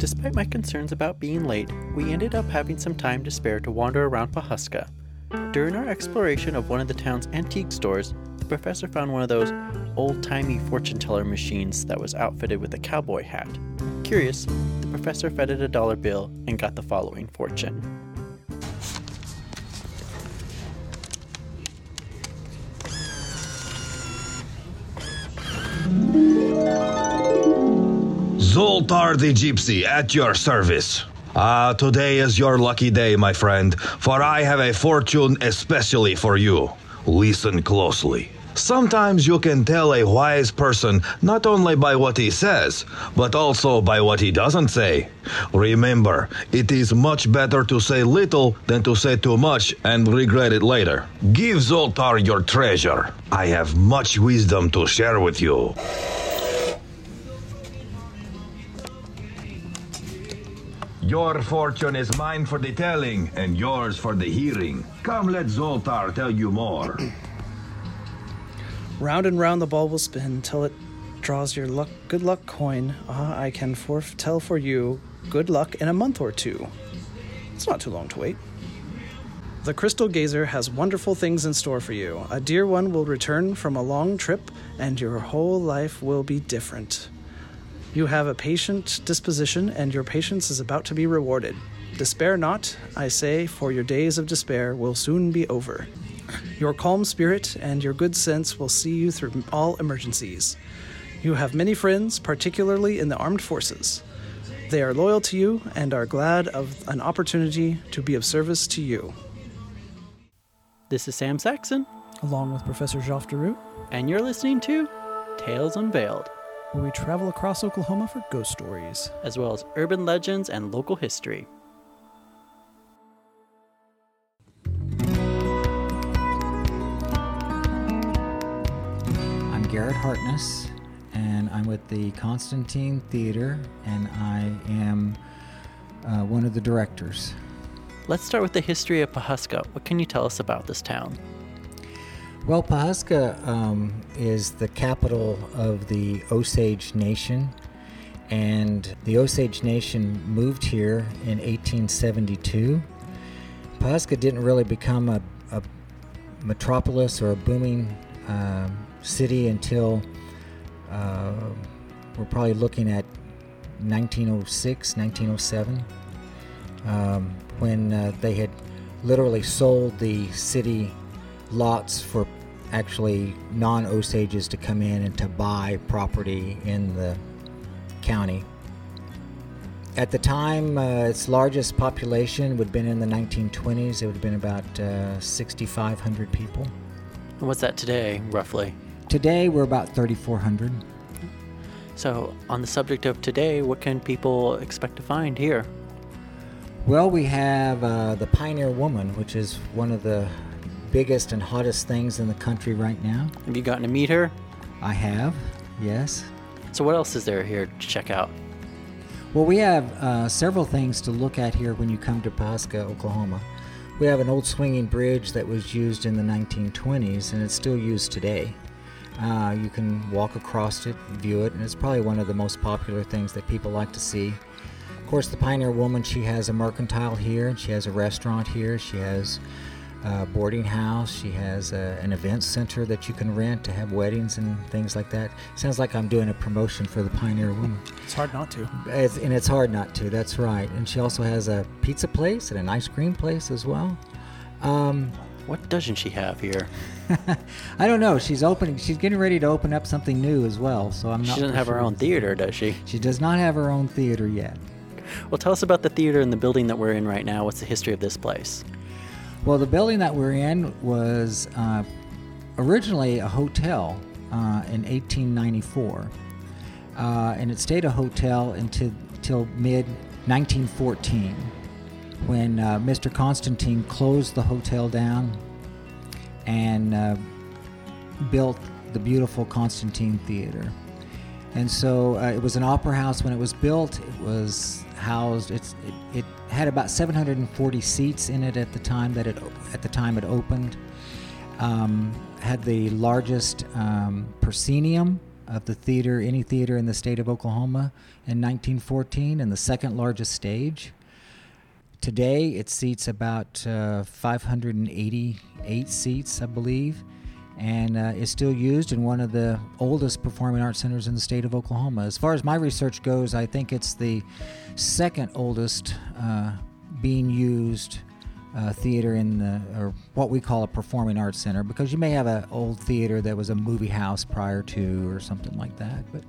Despite my concerns about being late, we ended up having some time to spare to wander around Pawhuska. During our exploration of one of the town's antique stores, the professor found one of those old timey fortune teller machines that was outfitted with a cowboy hat. Curious, the professor fed it a dollar bill and got the following fortune. Zoltar the Gypsy at your service. Ah, today is your lucky day, my friend, for I have a fortune especially for you. Listen closely. Sometimes you can tell a wise person not only by what he says, but also by what he doesn't say. Remember, it is much better to say little than to say too much and regret it later. Give Zoltar your treasure. I have much wisdom to share with you. Your fortune is mine for the telling and yours for the hearing. Come, let Zoltar tell you more. Round and round the ball will spin till it draws your luck, good luck coin. Ah, I can foretell for you good luck in a month or two. It's not too long to wait. The Crystal Gazer has wonderful things in store for you. A dear one will return from a long trip, and your whole life will be different. You have a patient disposition, and your patience is about to be rewarded. Despair not, I say, for your days of despair will soon be over. Your calm spirit and your good sense will see you through all emergencies. You have many friends, particularly in the armed forces. They are loyal to you and are glad of an opportunity to be of service to you. This is Sam Saxon, Along with Professor Jacques Deroux, and you're listening to Tales Unveiled, where we travel across Oklahoma for ghost stories. as well as urban legends and local history. I'm Garrett Hartness, and I'm with the Constantine Theater, and I am uh, one of the directors. Let's start with the history of Pawhuska. What can you tell us about this town? Well, Pawhuska um, is the capital of the Osage Nation, and the Osage Nation moved here in 1872. Pawhuska didn't really become a, a metropolis or a booming um city until uh, we're probably looking at 1906, 1907, um, when uh, they had literally sold the city lots for actually non Osages to come in and to buy property in the county. At the time, uh, its largest population would have been in the 1920s. It would have been about uh, 6,500 people. And what's that today, roughly? Today, we're about 3,400. So, on the subject of today, what can people expect to find here? Well, we have uh, the Pioneer Woman, which is one of the biggest and hottest things in the country right now. Have you gotten to meet her? I have, yes. So, what else is there here to check out? Well, we have uh, several things to look at here when you come to Pawhuska, Oklahoma. We have an old swinging bridge that was used in the 1920s and it's still used today. Uh, you can walk across it, view it, and it's probably one of the most popular things that people like to see. Of course, the Pioneer Woman, she has a mercantile here, and she has a restaurant here, she has a boarding house, she has a, an event center that you can rent to have weddings and things like that. Sounds like I'm doing a promotion for the Pioneer Woman. It's hard not to. It's, and it's hard not to. That's right. And she also has a pizza place and an ice cream place as well. Um, What doesn't she have here? I don't know. She's opening. She's getting ready to open up something new as well. So I'm not. She doesn't for have her own theater, does she? She does not have her own theater yet. Well, tell us about the theater and the building that we're in right now. What's the history of this place? Well, the building that we're in was uh, originally a hotel uh, in 1894, uh, and it stayed a hotel until, until mid 1914, when uh, Mr. Constantine closed the hotel down and uh, built the beautiful Constantine Theater. And so uh, it was an opera house when it was built. It was housed. It's it, it had about 740 seats in it at the time that it at the time it opened. Um, had the largest um, proscenium of the theater, any theater in the state of Oklahoma in 1914, and the second largest stage. Today, it seats about uh, 588 seats, I believe, and uh, is still used in one of the oldest performing arts centers in the state of Oklahoma. As far as my research goes, I think it's the second oldest uh, being used uh, theater in the, or what we call a performing arts center, because you may have an old theater that was a movie house prior to, or something like that. But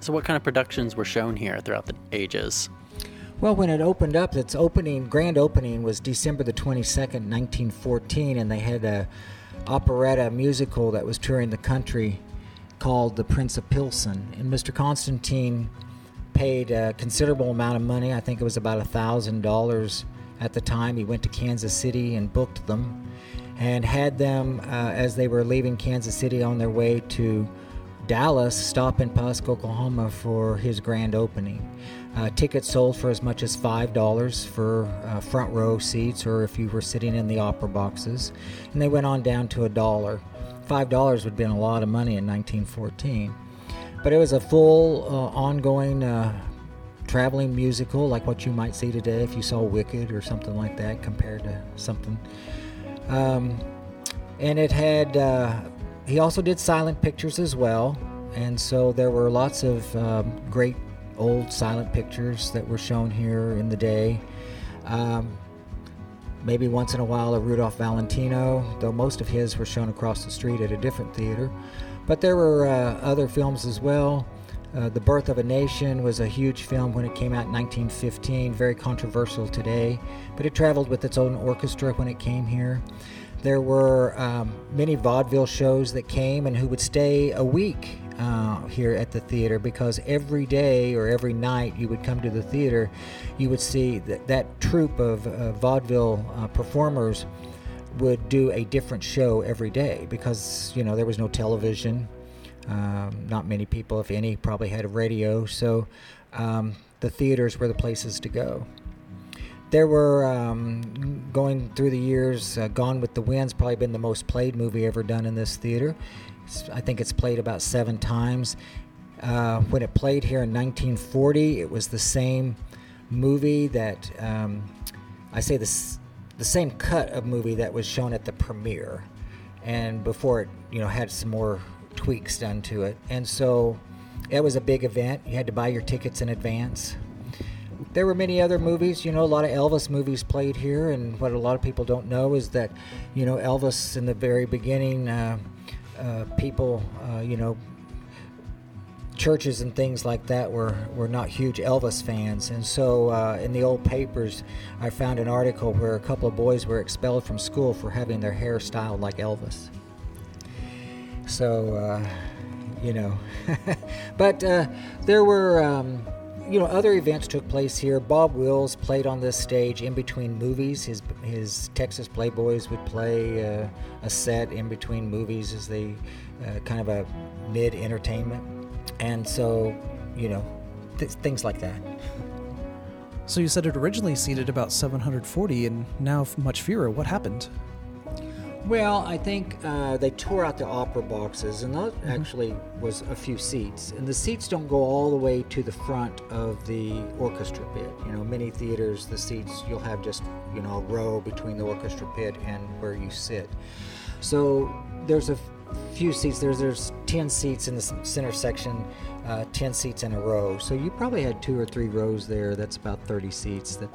so, what kind of productions were shown here throughout the ages? Well, when it opened up, its opening, grand opening, was December the 22nd, 1914, and they had a operetta musical that was touring the country called The Prince of Pilsen. And Mr. Constantine paid a considerable amount of money. I think it was about a thousand dollars at the time. He went to Kansas City and booked them, and had them uh, as they were leaving Kansas City on their way to Dallas stop in Pawhuska, Oklahoma for his grand opening. Uh, tickets sold for as much as $5 for uh, front row seats or if you were sitting in the opera boxes. And they went on down to a dollar. $5 would have been a lot of money in 1914. But it was a full, uh, ongoing uh, traveling musical like what you might see today if you saw Wicked or something like that compared to something. Um, and it had, uh, he also did silent pictures as well. And so there were lots of um, great old silent pictures that were shown here in the day. Um, maybe once in a while a Rudolph Valentino, though most of his were shown across the street at a different theater. But there were uh, other films as well. Uh, the Birth of a Nation was a huge film when it came out in 1915, very controversial today, but it traveled with its own orchestra when it came here. There were um, many vaudeville shows that came and who would stay a week uh, here at the theater because every day or every night you would come to the theater, you would see that, that troupe of uh, vaudeville uh, performers would do a different show every day because you know there was no television. Um, not many people, if any, probably had a radio, so um, the theaters were the places to go. There were um, going through the years. Uh, Gone with the Wind's probably been the most played movie ever done in this theater. I think it's played about seven times. Uh, when it played here in 1940, it was the same movie that um, I say this the same cut of movie that was shown at the premiere, and before it, you know, had some more tweaks done to it. And so it was a big event. You had to buy your tickets in advance. There were many other movies, you know, a lot of Elvis movies played here, and what a lot of people don't know is that, you know, Elvis in the very beginning. Uh, people, uh, you know, churches and things like that were, were not huge Elvis fans. And so uh, in the old papers, I found an article where a couple of boys were expelled from school for having their hair styled like Elvis. So, uh, you know, but uh, there were. Um, you know, other events took place here. Bob Wills played on this stage in between movies. His his Texas Playboys would play uh, a set in between movies as they uh, kind of a mid entertainment, and so you know, th- things like that. So you said it originally seated about 740, and now much fewer. What happened? Well, I think uh, they tore out the opera boxes, and that mm-hmm. actually was a few seats. And the seats don't go all the way to the front of the orchestra pit. You know, many theaters, the seats you'll have just you know a row between the orchestra pit and where you sit. So there's a few seats. There's there's ten seats in the center section, uh, ten seats in a row. So you probably had two or three rows there. That's about 30 seats that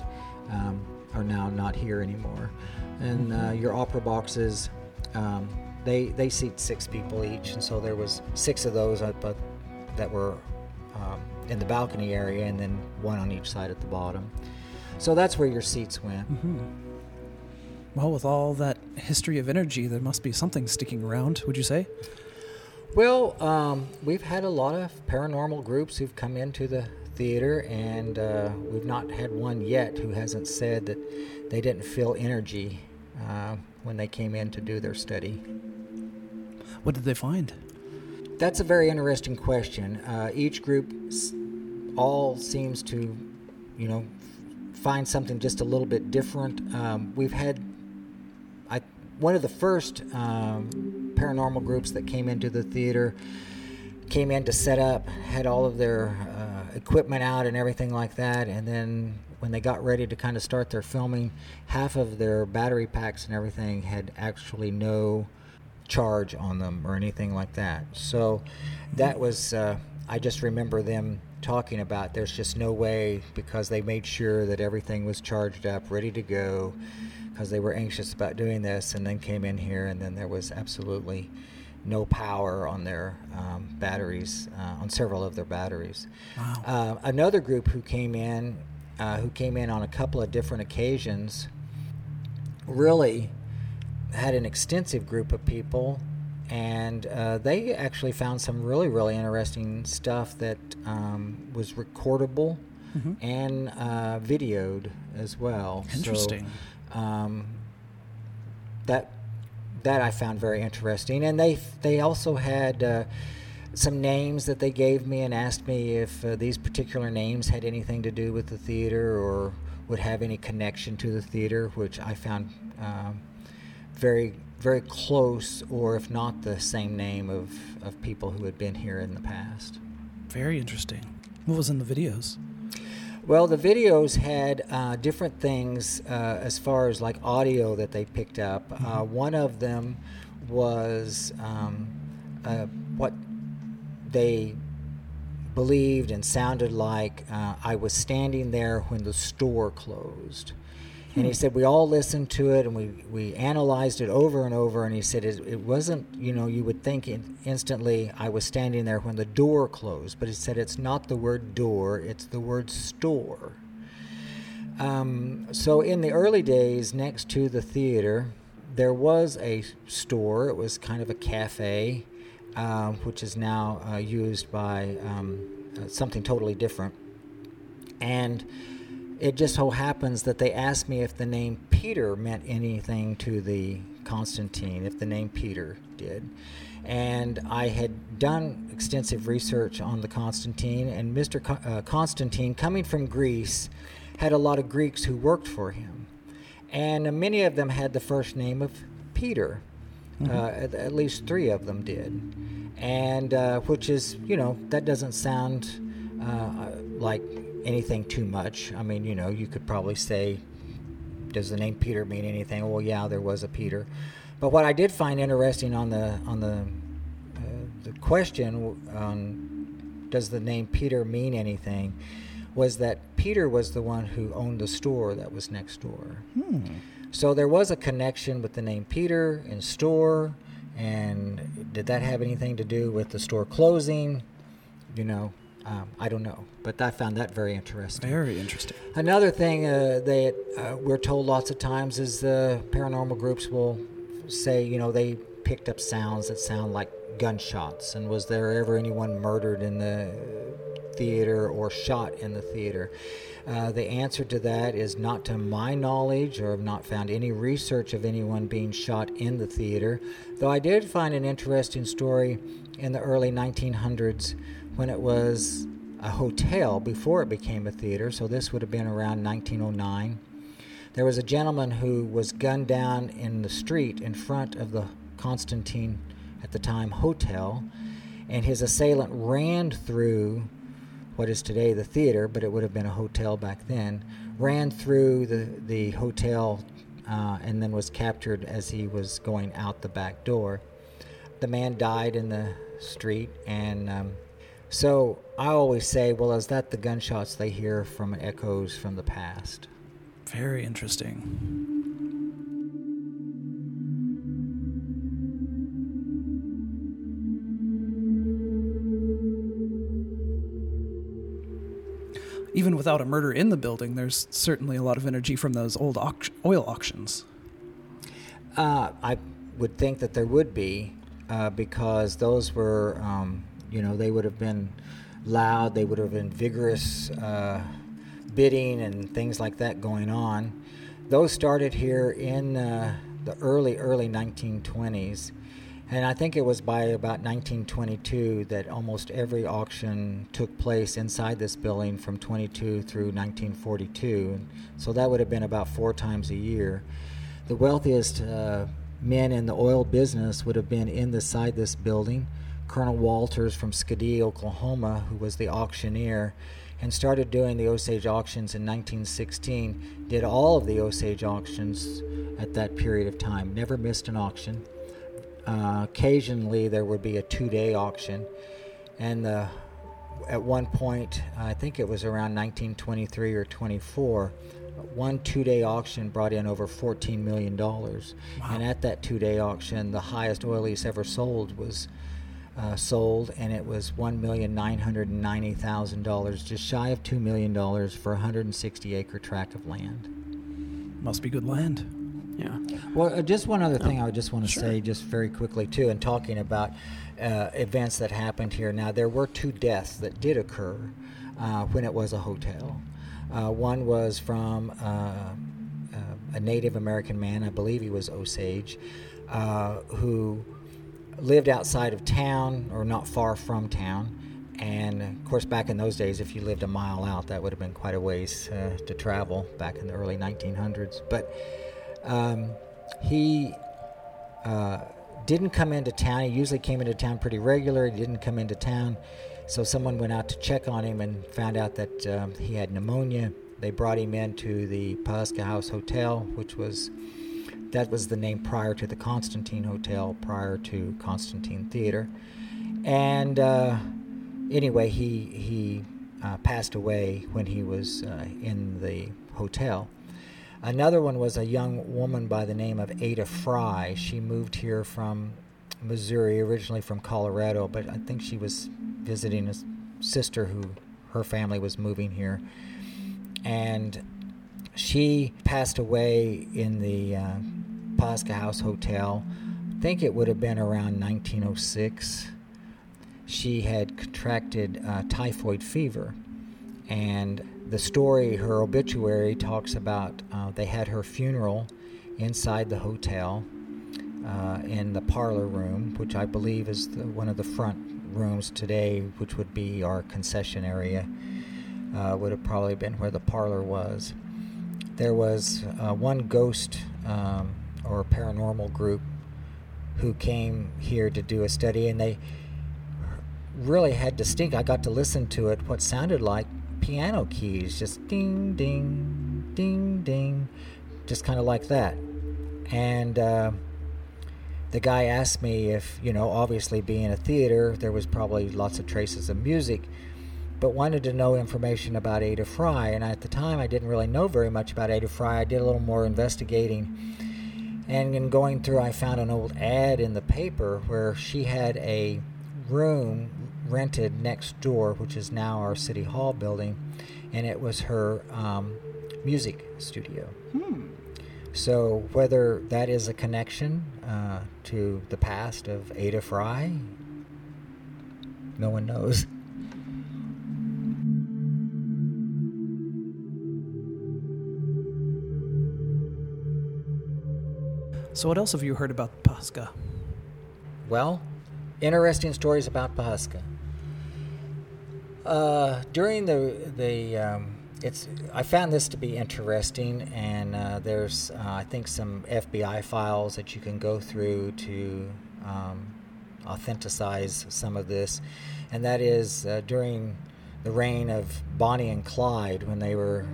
um, are now not here anymore. And uh, your opera boxes um, they they seat six people each and so there was six of those uh, but that were um, in the balcony area and then one on each side at the bottom. So that's where your seats went. Mm-hmm. well with all that history of energy there must be something sticking around would you say? Well um, we've had a lot of paranormal groups who've come into the theater and uh, we've not had one yet who hasn't said that they didn't feel energy uh, when they came in to do their study. What did they find? That's a very interesting question. Uh, each group all seems to, you know, find something just a little bit different. Um, we've had, I, one of the first um, paranormal groups that came into the theater came in to set up, had all of their equipment out and everything like that, and then when they got ready to kind of start their filming, half of their battery packs and everything had actually no charge on them or anything like that. So that was, uh, I just remember them talking about there's just no way because they made sure that everything was charged up, ready to go, because they were anxious about doing this, and then came in here, and then there was absolutely no power on their um, batteries, uh, on several of their batteries. Wow. Uh, another group who came in, uh, who came in on a couple of different occasions, really had an extensive group of people, and uh, they actually found some really, really interesting stuff that um, was recordable Mhm. and uh, videoed as well. So, Interesting. um, that that I found very interesting, and they they also had uh, some names that they gave me and asked me if uh, these particular names had anything to do with the theater or would have any connection to the theater, which I found um, very very close, or if not the same name of of people who had been here in the past. Very interesting. What was in the videos? Well, the videos had uh, different things uh, as far as like audio that they picked up. Uh, one of them was um, uh, what they believed and sounded like uh, I was standing there when the store closed. And he said we all listened to it and we, we analyzed it over and over. And he said it, it wasn't, you know, you would think in, instantly I was standing there when the door closed. But he said it's not the word door, it's the word store. Um, so in the early days, next to the theater, there was a store. It was kind of a cafe, um, which is now uh, used by um, uh, something totally different. And it just so happens that they asked me if the name Peter meant anything to the Constantine, if the name Peter did. And I had done extensive research on the Constantine, and Mr. Uh, Constantine, coming from Greece, had a lot of Greeks who worked for him. And uh, many of them had the first name of Peter. Uh, at, at least three of them did. And uh, which is, you know, that doesn't sound uh, like anything too much. I mean, you know, you could probably say, does the name Peter mean anything? Well, yeah, there was a Peter. But what I did find interesting on the on the uh, the question on does the name Peter mean anything was that Peter was the one who owned the store that was next door. Hmm. So there was a connection with the name Peter and store. And did that have anything to do with the store closing? You know, um, I don't know. But I found that very interesting. Very interesting. Another thing uh, that uh, we're told lots of times is the paranormal groups will say, you know, they picked up sounds that sound like gunshots. And was there ever anyone murdered in the theater or shot in the theater? Uh, the answer to that is not to my knowledge, or have not found any research of anyone being shot in the theater. Though I did find an interesting story in the early 1900s when it was a hotel before it became a theater, so this would have been around 1909. There was a gentleman who was gunned down in the street in front of the Constantine, at the time, hotel, and his assailant ran through what is today the theater, but it would have been a hotel back then, ran through the, the hotel uh, and then was captured as he was going out the back door. The man died in the street, and um, so I always say, well, is that the gunshots they hear from echoes from the past? Very interesting. Even without a murder in the building, there's certainly a lot of energy from those old oil auctions. Uh, I would think that there would be, uh, because those were, um, you know, they would have been loud, they would have been vigorous uh, bidding and things like that going on. Those started here in uh, the early, early 1920s. And I think it was by about 1922 that almost every auction took place inside this building from 22 through 1942. So that would have been about four times a year. The wealthiest uh, men in the oil business would have been inside this building. Colonel Walters from Skedee, Oklahoma, who was the auctioneer, and started doing the Osage auctions in 1916. Did all of the Osage auctions at that period of time. Never missed an auction. Uh, occasionally, there would be a two-day auction, and the, at one point, I think it was around 1923 or 24 one two day auction brought in over $14 million. Wow. And at that two day auction, the highest oil lease ever sold was uh, sold, and it was $1,990,000, just shy of $2 million for a 160 acre tract of land. Must be good land. Yeah. Well, uh, just one other thing oh, I just want to sure. say, just very quickly, too, in talking about uh, events that happened here. Now, there were two deaths that did occur uh, when it was a hotel. Uh, one was from uh, uh, a Native American man, I believe he was Osage, who lived outside of town or not far from town. And of course, back in those days, if you lived a mile out, that would have been quite a ways uh, to travel back in the early 1900s. But um, he uh, didn't come into town. He usually came into town pretty regular. He didn't come into town. So someone went out to check on him and found out that um, he had pneumonia. They brought him into the Pawhuska House Hotel, which was that was the name prior to the Constantine Hotel, prior to Constantine Theater. And uh, anyway, he he uh, passed away when he was uh, in the hotel. Another one was a young woman by the name of Ada Fry. She moved here from Missouri, originally from Colorado, but I think she was visiting a sister who her family was moving here. And she passed away in the uh, Pawhuska House Hotel. I think it would have been around 1906. She had contracted uh, typhoid fever. And the story, her obituary, talks about uh, they had her funeral inside the hotel uh, in the parlor room, which I believe is the, one of the front rooms today, which would be our concession area, uh, would have probably been where the parlor was. There was uh, one ghost um, or paranormal group who came here to do a study, and they really had distinct. I got to listen to it. What sounded like piano keys, just ding, ding, ding, ding, just kind of like that. And uh, the guy asked me if, you know, obviously being a theater, there was probably lots of traces of music, but wanted to know information about Ada Fry. And at the time, I didn't really know very much about Ada Fry. I did a little more investigating and in going through, I found an old ad in the paper where she had a room rented next door, which is now our City Hall building, and it was her um, music studio. Hmm. So, whether that is a connection uh, to the past of Ada Fry, no one knows. So, what else have you heard about Pawhuska? Well, interesting stories about Pawhuska. Uh, during the the um, it's I found this to be interesting, and uh, there's uh, I think some FBI files that you can go through to um, authenticize some of this, and that is uh, during the reign of Bonnie and Clyde when they were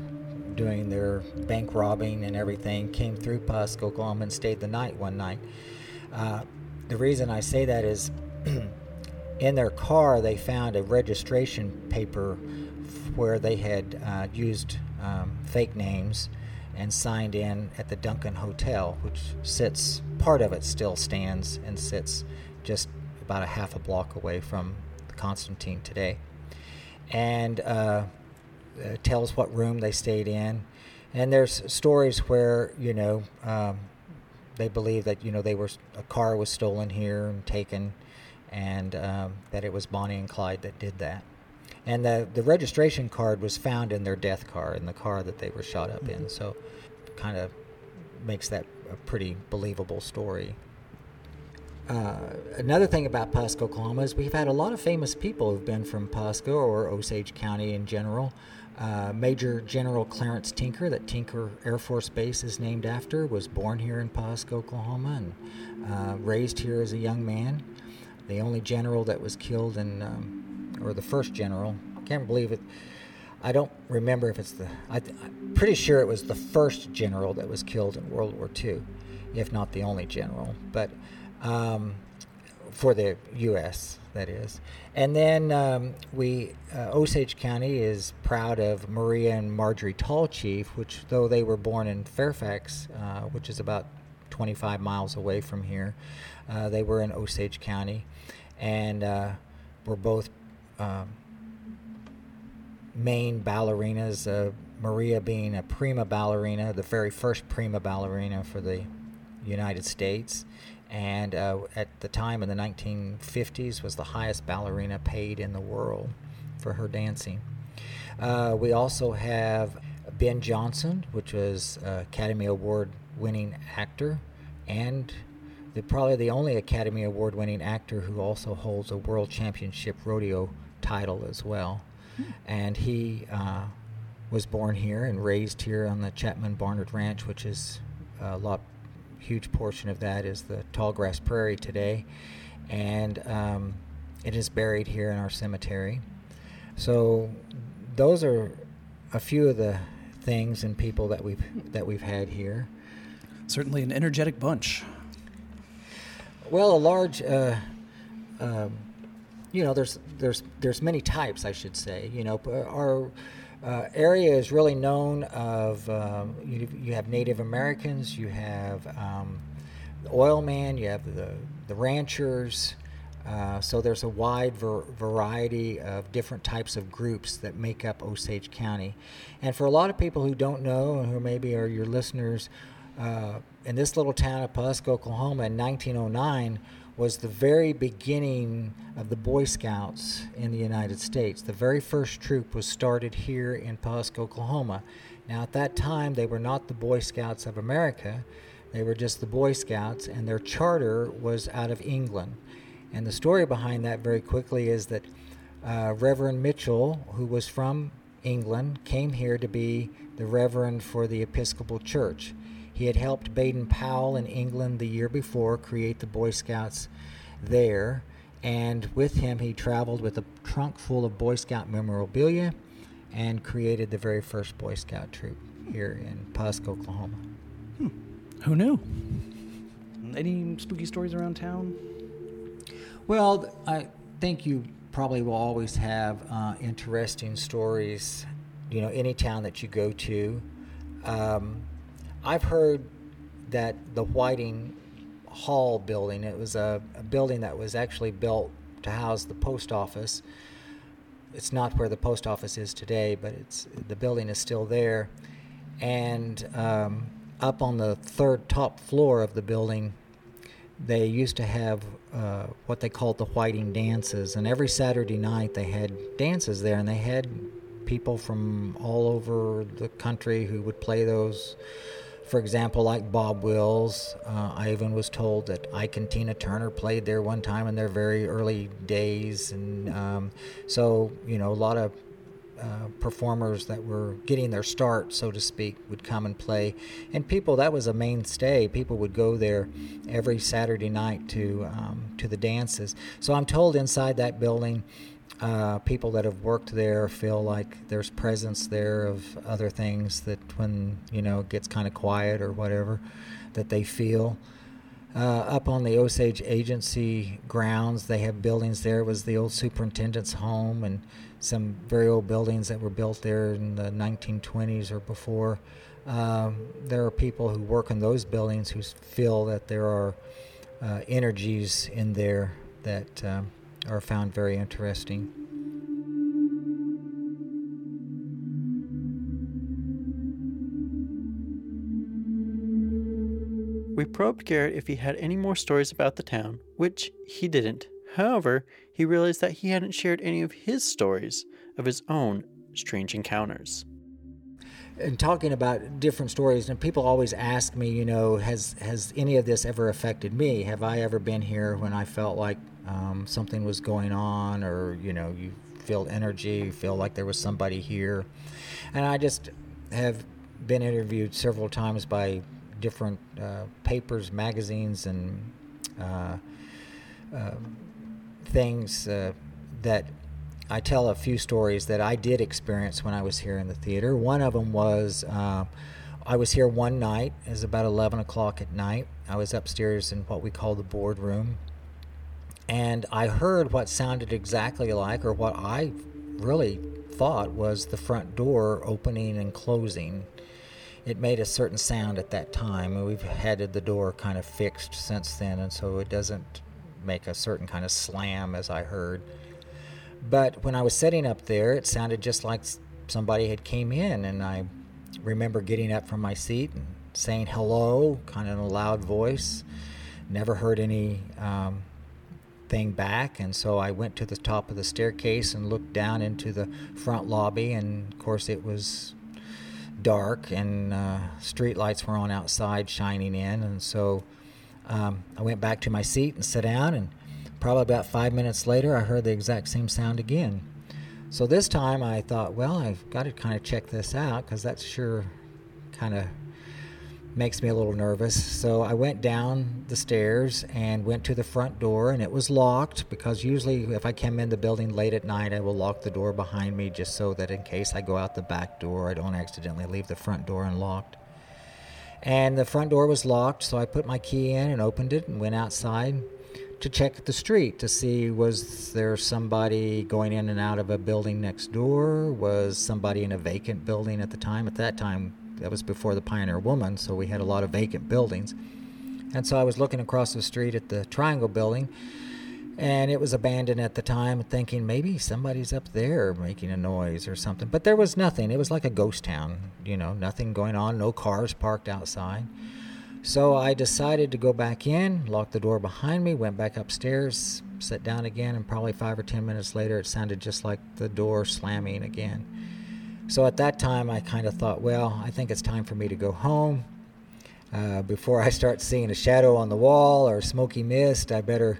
doing their bank robbing and everything came through Pawhuska, Oklahoma, and stayed the night one night. Uh, the reason I say that is in their car they found a registration paper where they had uh, used um, fake names and signed in at the Duncan Hotel, which sits, part of it still stands and sits just about a half a block away from Constantine today. And uh, tells what room they stayed in, and there's stories where you know um, they believe that you know they were a car was stolen here and taken, and um, that it was Bonnie and Clyde that did that. And the the registration card was found in their death car in the car that they were shot up in. So, kind of makes that a pretty believable story. Uh, another thing about Pawhuska, Oklahoma is we've had a lot of famous people who've been from Pawhuska or Osage County in general. Uh, Major General Clarence Tinker, that Tinker Air Force Base is named after, was born here in Pawhuska, Oklahoma, and uh, raised here as a young man. the only general that was killed in, um, or the first general. I Can't believe it. I don't remember if it's the. I, am pretty sure it was the first general that was killed in World War II, if not the only general. But um, for the U.S. that is. And then um, we uh, Osage County is proud of Maria and Marjorie Tallchief, which though they were born in Fairfax, uh, which is about 25 miles away from here, uh, they were in Osage County, and uh, were both. Um, main ballerinas, uh, Maria being a prima ballerina, the very first prima ballerina for the United States, and uh, at the time in the 1950s was the highest ballerina paid in the world for her dancing. Uh, we also have Ben Johnson, which was Academy Award winning actor, and the, probably the only Academy Award winning actor who also holds a World Championship rodeo title as well. Hmm. And he uh, was born here and raised here on the Chapman Barnard Ranch, which is a lot huge portion of that is the tallgrass prairie today, and um, it is buried here in our cemetery. So those are a few of the things and people that we've that we've had here. Certainly an energetic bunch. Well, a large. Uh, um, you know, there's there's there's many types, I should say. You know, our uh, area is really known of um, you, you, have Native Americans, you have um, the oil man, you have the the ranchers. Uh, so there's a wide ver- variety of different types of groups that make up Osage County. And for a lot of people who don't know, who maybe are your listeners, uh, in this little town of Pawhuska, Oklahoma, in 1909 was the very beginning of the Boy Scouts in the United States. The very first troop was started here in Pawhuska, Oklahoma. Now, at that time, they were not the Boy Scouts of America, they were just the Boy Scouts, and their charter was out of England. And the story behind that, very quickly, is that uh, Reverend Mitchell, who was from England, came here to be the Reverend for the Episcopal Church. He had helped Baden Powell in England the year before create the Boy Scouts there, and with him he traveled with a trunk full of Boy Scout memorabilia and created the very first Boy Scout troop here in Pawhuska, Oklahoma. Hmm. Who knew? Any spooky stories around town? Well, I think you probably will always have uh, interesting stories. You know, any town that you go to. Um, I've heard that the Whiting Hall building, it was a, a, building that was actually built to house the post office. It's not where the post office is today, but it's the building is still there. And um, up on the third top floor of the building, they used to have uh, what they called the Whiting dances, and every Saturday night they had dances there, and they had people from all over the country who would play those for example, like Bob Wills, uh, I even was told that Ike and Tina Turner played there one time in their very early days, and um, so you know a lot of uh, performers that were getting their start, so to speak, would come and play, and people that was a mainstay. People would go there every Saturday night to um, to the dances. So I'm told inside that building uh, people that have worked there feel like there's presence there of other things that when you know it gets kind of quiet or whatever that they feel. Uh, up on the osage agency grounds they have buildings there. It was the old superintendent's home and some very old buildings that were built there in the 1920s or before. Um, there are people who work in those buildings who feel that there are uh, energies in there that um, are found very interesting. We probed Garrett if he had any more stories about the town, which he didn't. However, he realized that he hadn't shared any of his stories of his own strange encounters. And talking about different stories, and people always ask me, you know, has has any of this ever affected me? Have I ever been here when I felt like um, something was going on, or you know, you feel energy, you feel like there was somebody here. And I just have been interviewed several times by different uh, papers, magazines, and uh, uh, things uh, that I tell a few stories that I did experience when I was here in the theater. One of them was uh, I was here one night. It was about 11 o'clock at night. I was upstairs in what we call the boardroom. And I heard what sounded exactly like, or what I really thought was the front door opening and closing. It made a certain sound at that time, and we've had the door kind of fixed since then, and so it doesn't make a certain kind of slam as I heard. But when I was sitting up there, it sounded just like somebody had came in, and I remember getting up from my seat and saying hello, kind of in a loud voice. Never heard any um, thing back, and so I went to the top of the staircase and looked down into the front lobby, and of course it was dark and uh, street lights were on outside shining in, and so um, I went back to my seat and sat down, and probably about five minutes later, I heard the exact same sound again. So this time I thought, well, I've got to kind of check this out because that's sure kind of makes me a little nervous. So I went down the stairs and went to the front door, and it was locked because usually if I come in the building late at night, I will lock the door behind me just so that in case I go out the back door, I don't accidentally leave the front door unlocked. And the front door was locked, so I put my key in and opened it and went outside to check the street to see was there somebody going in and out of a building next door? Was somebody in a vacant building at the time? At that time, that was before the Pioneer Woman, so we had a lot of vacant buildings. And so I was looking across the street at the Triangle building, and it was abandoned at the time, thinking maybe somebody's up there making a noise or something. But there was nothing. It was like a ghost town, you know, nothing going on, no cars parked outside. So I decided to go back in, lock the door behind me, went back upstairs, sat down again, and probably five or ten minutes later, it sounded just like the door slamming again. So at that time, I kind of thought, well, I think it's time for me to go home. Uh, before I start seeing a shadow on the wall or smoky mist, I better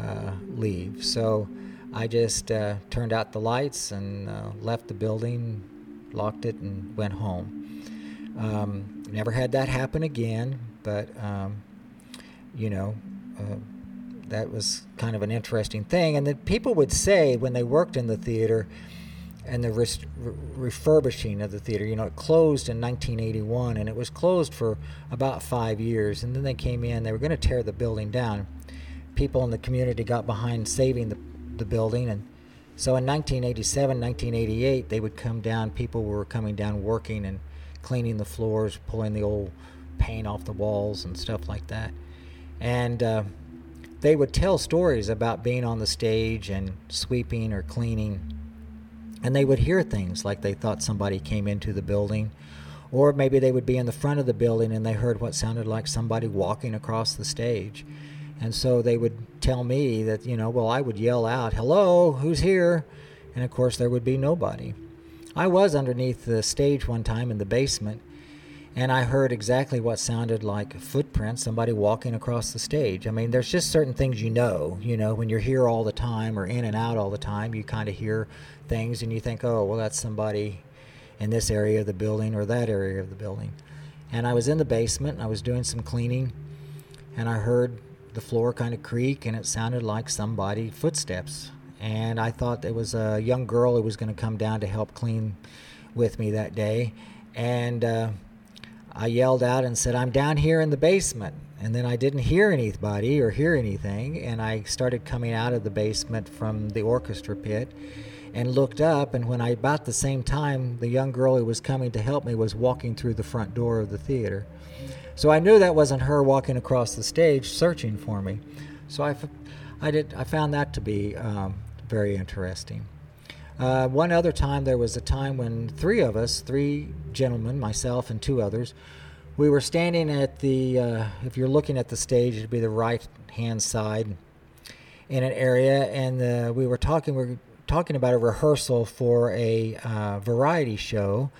uh, leave. So I just uh, turned out the lights and uh, left the building, locked it, and went home. Um, never had that happen again, but um, you know, uh, that was kind of an interesting thing. And that people would say when they worked in the theater and the re- refurbishing of the theater, you know, it closed in 1981 and it was closed for about five years. And then they came in, they were going to tear the building down. People in the community got behind saving the, the building. And so in 1987, 1988, they would come down, people were coming down working and cleaning the floors, pulling the old paint off the walls and stuff like that. And uh, they would tell stories about being on the stage and sweeping or cleaning. And they would hear things like they thought somebody came into the building, or maybe they would be in the front of the building and they heard what sounded like somebody walking across the stage. And so they would tell me that, you know, well, I would yell out, hello, who's here? And of course, there would be nobody. I was underneath the stage one time in the basement, and I heard exactly what sounded like footprints, somebody walking across the stage. I mean, there's just certain things you know. You know, when you're here all the time or in and out all the time, you kind of hear things and you think, oh, well, that's somebody in this area of the building or that area of the building. And I was in the basement and I was doing some cleaning, and I heard the floor kind of creak, and it sounded like somebody footsteps. And I thought it was a young girl who was going to come down to help clean with me that day. And uh, I yelled out and said, I'm down here in the basement. And then I didn't hear anybody or hear anything. And I started coming out of the basement from the orchestra pit and looked up. And when I, about the same time, the young girl who was coming to help me was walking through the front door of the theater. So I knew that wasn't her walking across the stage searching for me. So I, I, did, I found that to be um, very interesting. Uh, one other time, there was a time when three of us, three gentlemen, myself and two others, we were standing at the, uh, if you're looking at the stage, it'd be the right hand side in an area, and uh, we were talking, we were talking about a rehearsal for a uh, variety show.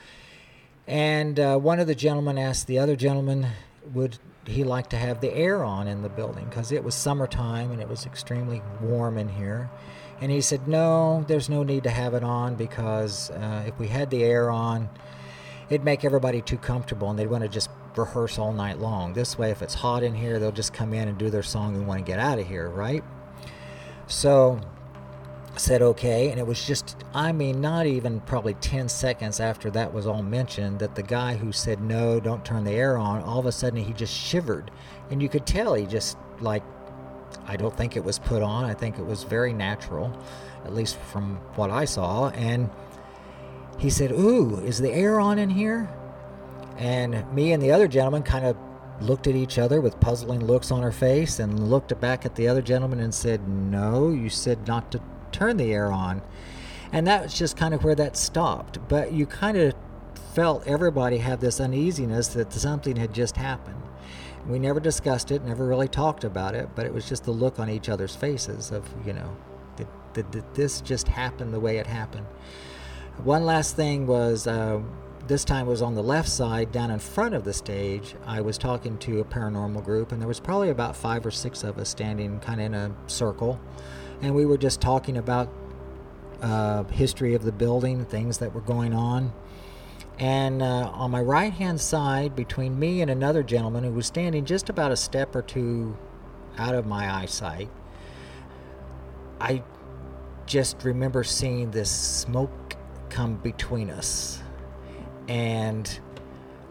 And uh, one of the gentlemen asked the other gentleman, would he like to have the air on in the building? Because it was summertime and it was extremely warm in here. And he said, No, there's no need to have it on because uh, if we had the air on, it'd make everybody too comfortable and they'd want to just rehearse all night long. This way, if it's hot in here, they'll just come in and do their song and want to get out of here, right? So I said okay, and it was just, I mean, not even probably 10 seconds after that was all mentioned that the guy who said no, don't turn the air on, all of a sudden he just shivered. And you could tell he just, like, I don't think it was put on. I think it was very natural, at least from what I saw. And he said, Ooh, is the air on in here? And me and the other gentleman kind of looked at each other with puzzling looks on our face and looked back at the other gentleman and said, No, you said not to turn the air on. And that was just kind of where that stopped. But you kind of felt everybody have this uneasiness that something had just happened. We never discussed it, never really talked about it, but it was just the look on each other's faces of, you know, did, did, did this just happen the way it happened? One last thing was uh, this time was on the left side, down in front of the stage. I was talking to a paranormal group, and there was probably about five or six of us standing kind of in a circle, and we were just talking about uh, history of the building, things that were going on. And uh, on my right hand side, between me and another gentleman who was standing just about a step or two out of my eyesight, I just remember seeing this smoke come between us and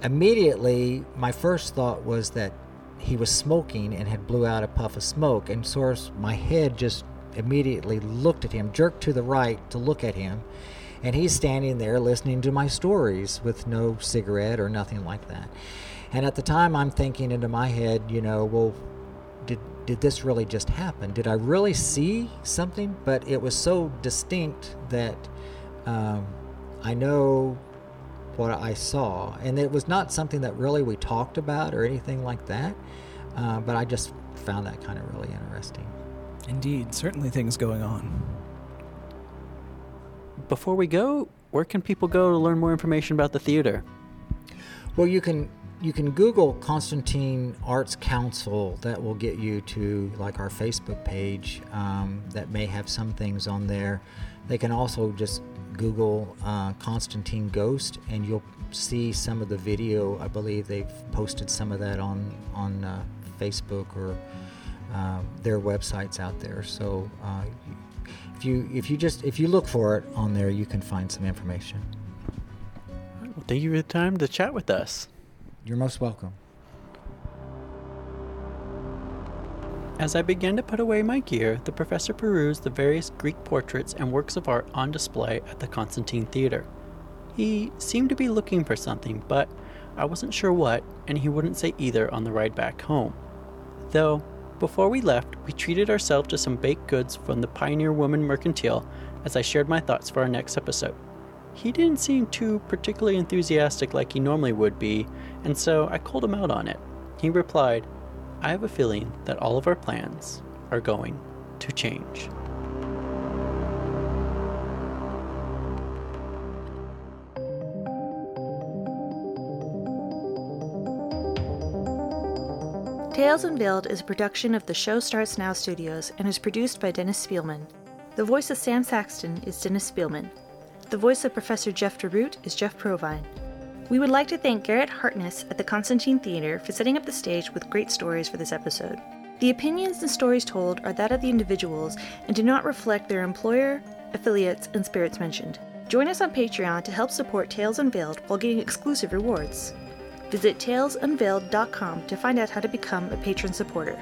immediately, my first thought was that he was smoking and had blew out a puff of smoke. And so my head just immediately looked at him, jerked to the right to look at him. And he's standing there listening to my stories with no cigarette or nothing like that. And at the time, I'm thinking into my head, you know, well, did, did this really just happen? Did I really see something? But it was so distinct that um, I know what I saw. And it was not something that really we talked about or anything like that, uh, but I just found that kind of really interesting. Indeed, certainly things going on. Before we go, where can people go to learn more information about the theater? Well, you can you can Google Constantine Arts Council. That will get you to like our Facebook page. Um, that may have some things on there. They can also just Google uh, Constantine Ghost, and you'll see some of the video. I believe they've posted some of that on on uh, Facebook or uh, their websites out there. So uh, if you if you just if you look for it on there, you can find some information. Well, thank you for the time to chat with us. You're most welcome. As I began to put away my gear, the professor perused the various Greek portraits and works of art on display at the Constantine Theater. He seemed to be looking for something, but I wasn't sure what, and he wouldn't say either on the ride back home. Though, before we left, we treated ourselves to some baked goods from the Pioneer Woman Mercantile as I shared my thoughts for our next episode. He didn't seem too particularly enthusiastic like he normally would be, and so I called him out on it. He replied, I have a feeling that all of our plans are going to change. Tales Unveiled is a production of the Show Starts Now Studios and is produced by Dennis Spielman. The voice of Sam Saxton is Dennis Spielman. The voice of Professor Jeff DeRoot is Jeff Provine. We would like to thank Garrett Hartness at the Constantine Theater for setting up the stage with great stories for this episode. The opinions and stories told are that of the individuals and do not reflect their employer, affiliates, and spirits mentioned. Join us on Patreon to help support Tales Unveiled while getting exclusive rewards. Visit talesunveiled.com to find out how to become a patron supporter.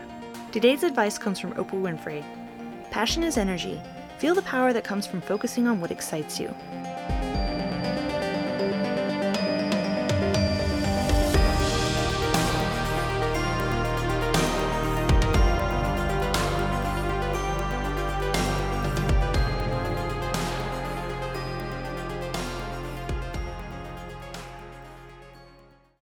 Today's advice comes from Oprah Winfrey. Passion is energy. Feel the power that comes from focusing on what excites you.